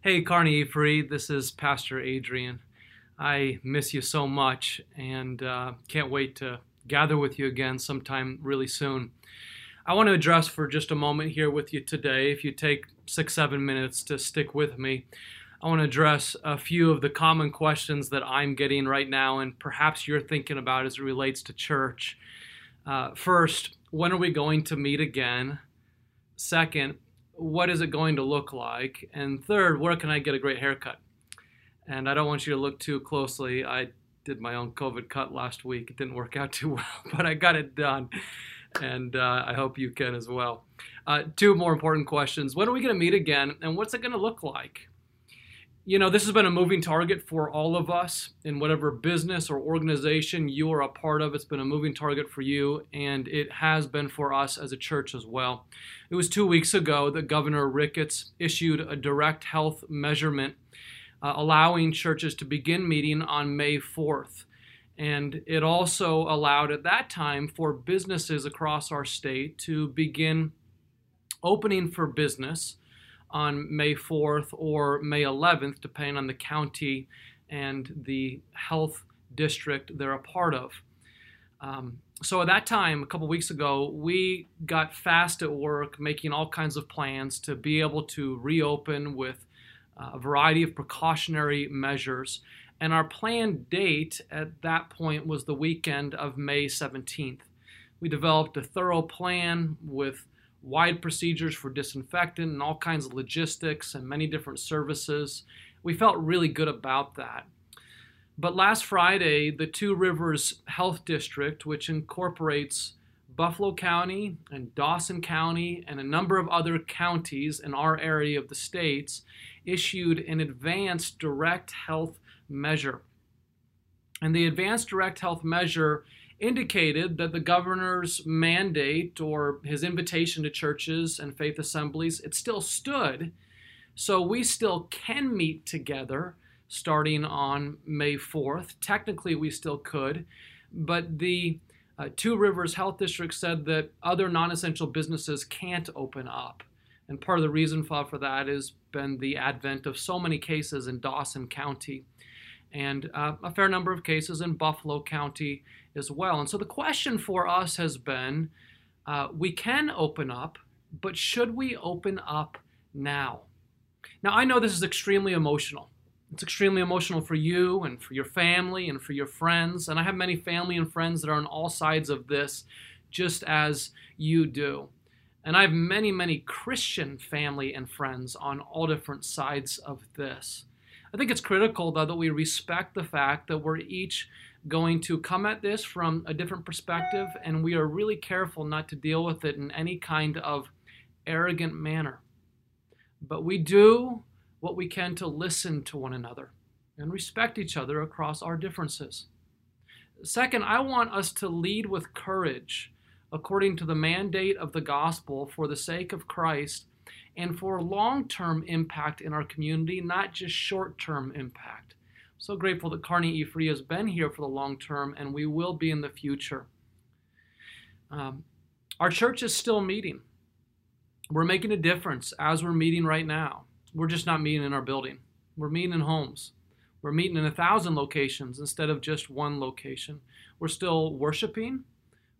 Hey, Kearney Free, this is Pastor Adrian. I miss you so much and uh, can't wait to gather with you again sometime really soon. I want to address for just a moment here with you today, if you take six, seven minutes to stick with me. I want to address a few of the common questions that I'm getting right now and perhaps you're thinking about as it relates to church. Uh, first, when are we going to meet again? Second, what is it going to look like? And third, where can I get a great haircut? And I don't want you to look too closely. I did my own COVID cut last week. It didn't work out too well, but I got it done. And uh, I hope you can as well. Uh, two more important questions. When are we going to meet again? And what's it going to look like? You know, this has been a moving target for all of us in whatever business or organization you are a part of. It's been a moving target for you, and it has been for us as a church as well. It was two weeks ago that Governor Ricketts issued a direct health measurement uh, allowing churches to begin meeting on May 4th. And it also allowed at that time for businesses across our state to begin opening for business on May 4th or May 11th, depending on the county and the health district they're a part of. Um, so at that time, a couple weeks ago, we got fast at work making all kinds of plans to be able to reopen with a variety of precautionary measures. And our planned date at that point was the weekend of May 17th. We developed a thorough plan with wide procedures for disinfectant and all kinds of logistics and many different services. We felt really good about that. But last Friday, the Two Rivers Health District, which incorporates Buffalo County and Dawson County and a number of other counties in our area of the states, issued an advanced direct health measure. And the advanced direct health measure indicated that the governor's mandate or his invitation to churches and faith assemblies it still stood. So we still can meet together starting on May 4th technically we still could but the uh, Two Rivers Health District said that other non-essential businesses can't open up. And part of the reason for that has been the advent of so many cases in Dawson County and uh, a fair number of cases in Buffalo County as well. And so the question for us has been uh, we can open up, but should we open up now? Now, I know this is extremely emotional. It's extremely emotional for you and for your family and for your friends. And I have many family and friends that are on all sides of this, just as you do. And I have many, many Christian family and friends on all different sides of this. I think it's critical, though, that we respect the fact that we're each going to come at this from a different perspective, and we are really careful not to deal with it in any kind of arrogant manner. But we do what we can to listen to one another and respect each other across our differences. Second, I want us to lead with courage according to the mandate of the gospel for the sake of Christ and for long term impact in our community, not just short term impact. So grateful that Kearney E. Free has been here for the long term, and we will be in the future. Um, our church is still meeting. We're making a difference as we're meeting right now. We're just not meeting in our building, we're meeting in homes. We're meeting in a thousand locations instead of just one location. We're still worshiping,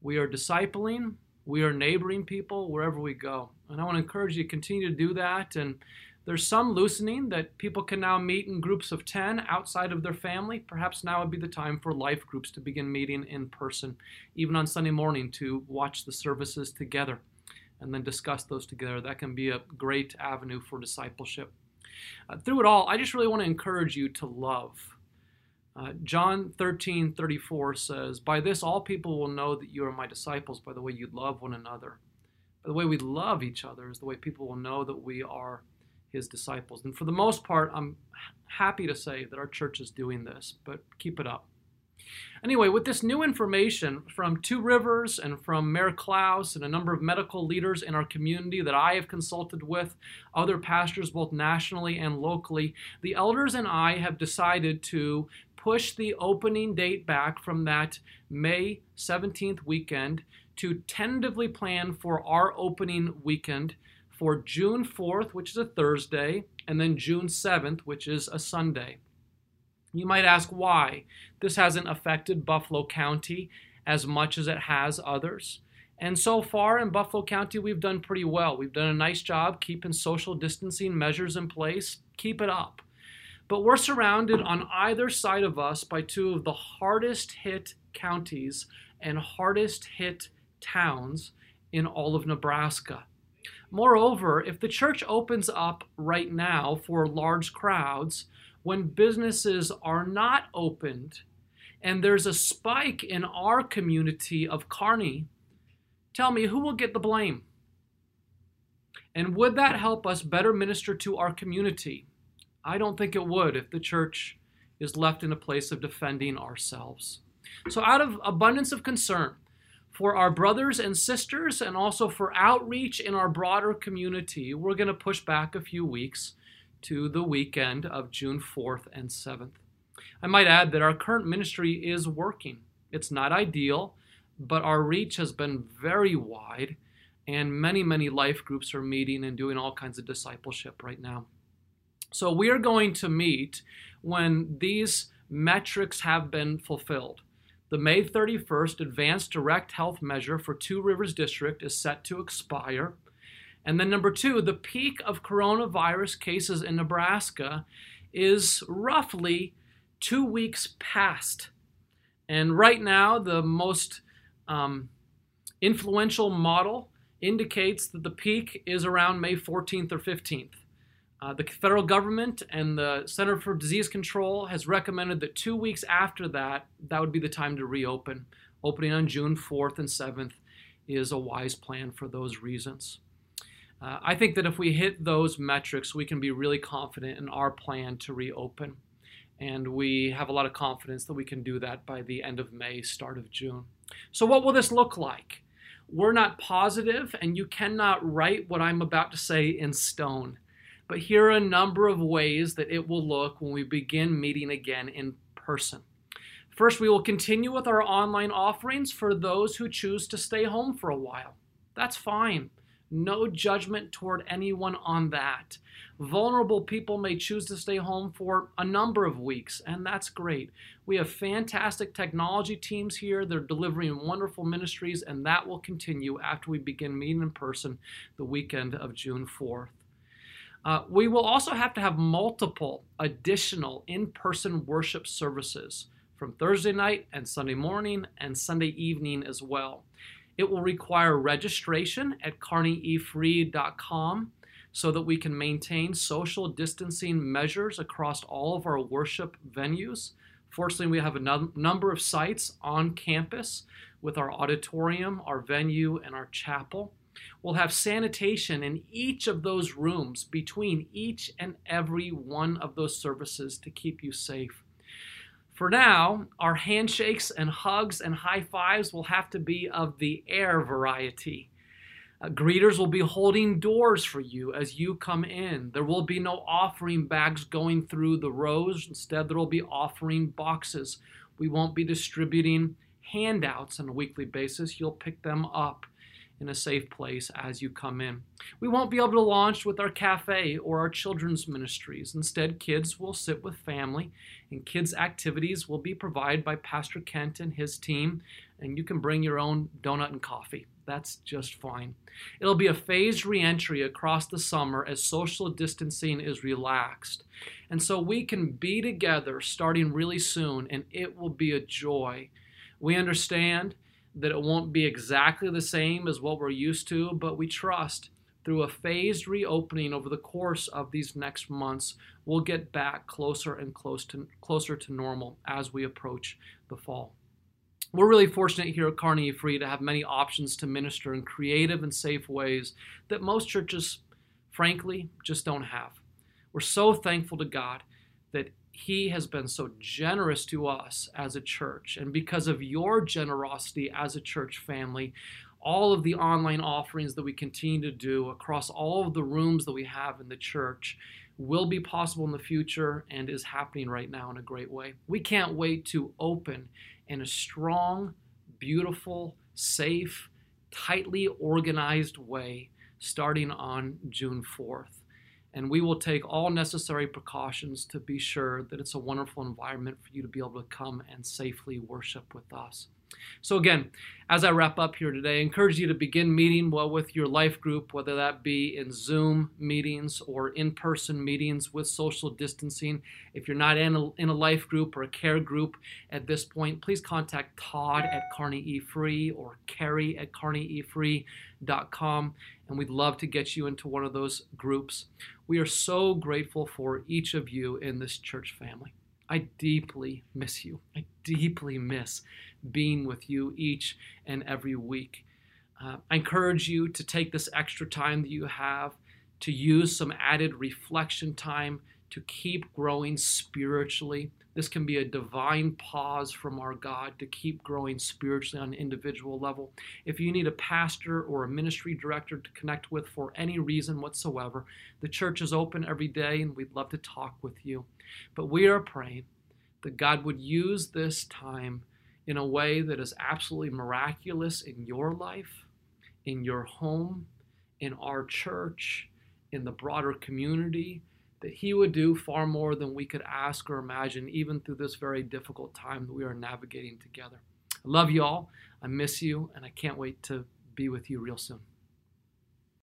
we are discipling, we are neighboring people wherever we go. And I want to encourage you to continue to do that. And there's some loosening that people can now meet in groups of 10 outside of their family. Perhaps now would be the time for life groups to begin meeting in person, even on Sunday morning, to watch the services together and then discuss those together. That can be a great avenue for discipleship. Uh, through it all, I just really want to encourage you to love. Uh, John 13, 34 says, By this all people will know that you are my disciples, by the way you love one another. By the way we love each other is the way people will know that we are his disciples. And for the most part, I'm happy to say that our church is doing this, but keep it up. Anyway, with this new information from Two Rivers and from Mayor Clouse and a number of medical leaders in our community that I have consulted with, other pastors both nationally and locally, the elders and I have decided to push the opening date back from that May 17th weekend to tentatively plan for our opening weekend for June 4th, which is a Thursday, and then June 7th, which is a Sunday. You might ask why. This hasn't affected Buffalo County as much as it has others. And so far in Buffalo County, we've done pretty well. We've done a nice job keeping social distancing measures in place. Keep it up. But we're surrounded on either side of us by two of the hardest hit counties and hardest hit towns in all of Nebraska. Moreover, if the church opens up right now for large crowds, when businesses are not opened, and there's a spike in our community of Kearney, tell me who will get the blame? And would that help us better minister to our community? I don't think it would if the church is left in a place of defending ourselves. So, out of abundance of concern for our brothers and sisters and also for outreach in our broader community, we're going to push back a few weeks to the weekend of June 4th and 7th. I might add that our current ministry is working. It's not ideal, but our reach has been very wide, and many, many life groups are meeting and doing all kinds of discipleship right now. So we are going to meet when these metrics have been fulfilled. The May 31st Advanced Direct Health Measure for Two Rivers District is set to expire. And then, number two, the peak of coronavirus cases in Nebraska is roughly two weeks past. And right now, the most um, influential model indicates that the peak is around May 14th or 15th. Uh, the federal government and the Center for Disease Control has recommended that two weeks after that, that would be the time to reopen. Opening on June 4th and 7th is a wise plan for those reasons. Uh, I think that if we hit those metrics, we can be really confident in our plan to reopen. And we have a lot of confidence that we can do that by the end of May, start of June. So, what will this look like? We're not positive, and you cannot write what I'm about to say in stone. But here are a number of ways that it will look when we begin meeting again in person. First, we will continue with our online offerings for those who choose to stay home for a while. That's fine. No judgment toward anyone on that. Vulnerable people may choose to stay home for a number of weeks, and that's great. We have fantastic technology teams here. They're delivering wonderful ministries, and that will continue after we begin meeting in person the weekend of June 4th. Uh, we will also have to have multiple additional in person worship services from Thursday night and Sunday morning and Sunday evening as well. It will require registration at kearneyefree.com so that we can maintain social distancing measures across all of our worship venues. Fortunately, we have a num- number of sites on campus with our auditorium, our venue, and our chapel. We'll have sanitation in each of those rooms between each and every one of those services to keep you safe. For now, our handshakes and hugs and high fives will have to be of the air variety. Uh, greeters will be holding doors for you as you come in. There will be no offering bags going through the rows. Instead, there will be offering boxes. We won't be distributing handouts on a weekly basis. You'll pick them up in a safe place as you come in. We won't be able to launch with our cafe or our children's ministries. Instead, kids will sit with family, and kids' activities will be provided by Pastor Kent and his team, and you can bring your own donut and coffee. That's just fine. It'll be a phased reentry across the summer as social distancing is relaxed. And so we can be together starting really soon, and it will be a joy. We understand that it won't be exactly the same as what we're used to, but we trust through a phased reopening over the course of these next months, we'll get back closer and close to, closer to normal as we approach the fall. We're really fortunate here at Carnegie Free to have many options to minister in creative and safe ways that most churches, frankly, just don't have. We're so thankful to God that he has been so generous to us as a church. And because of your generosity as a church family, all of the online offerings that we continue to do across all of the rooms that we have in the church will be possible in the future and is happening right now in a great way. We can't wait to open in a strong, beautiful, safe, tightly organized way starting on June 4th. And we will take all necessary precautions to be sure that it's a wonderful environment for you to be able to come and safely worship with us. So, again, as I wrap up here today, I encourage you to begin meeting well with your life group, whether that be in Zoom meetings or in person meetings with social distancing. If you're not in a, in a life group or a care group at this point, please contact Todd at Kearney E Free or Carrie at KearneyEFree.com, and we'd love to get you into one of those groups. We are so grateful for each of you in this church family. I deeply miss you. I deeply miss being with you each and every week. Uh, I encourage you to take this extra time that you have to use some added reflection time to keep growing spiritually. This can be a divine pause from our God to keep growing spiritually on an individual level. If you need a pastor or a ministry director to connect with for any reason whatsoever, the church is open every day and we'd love to talk with you. But we are praying that God would use this time in a way that is absolutely miraculous in your life, in your home, in our church, in the broader community, that He would do far more than we could ask or imagine, even through this very difficult time that we are navigating together. I love you all. I miss you, and I can't wait to be with you real soon.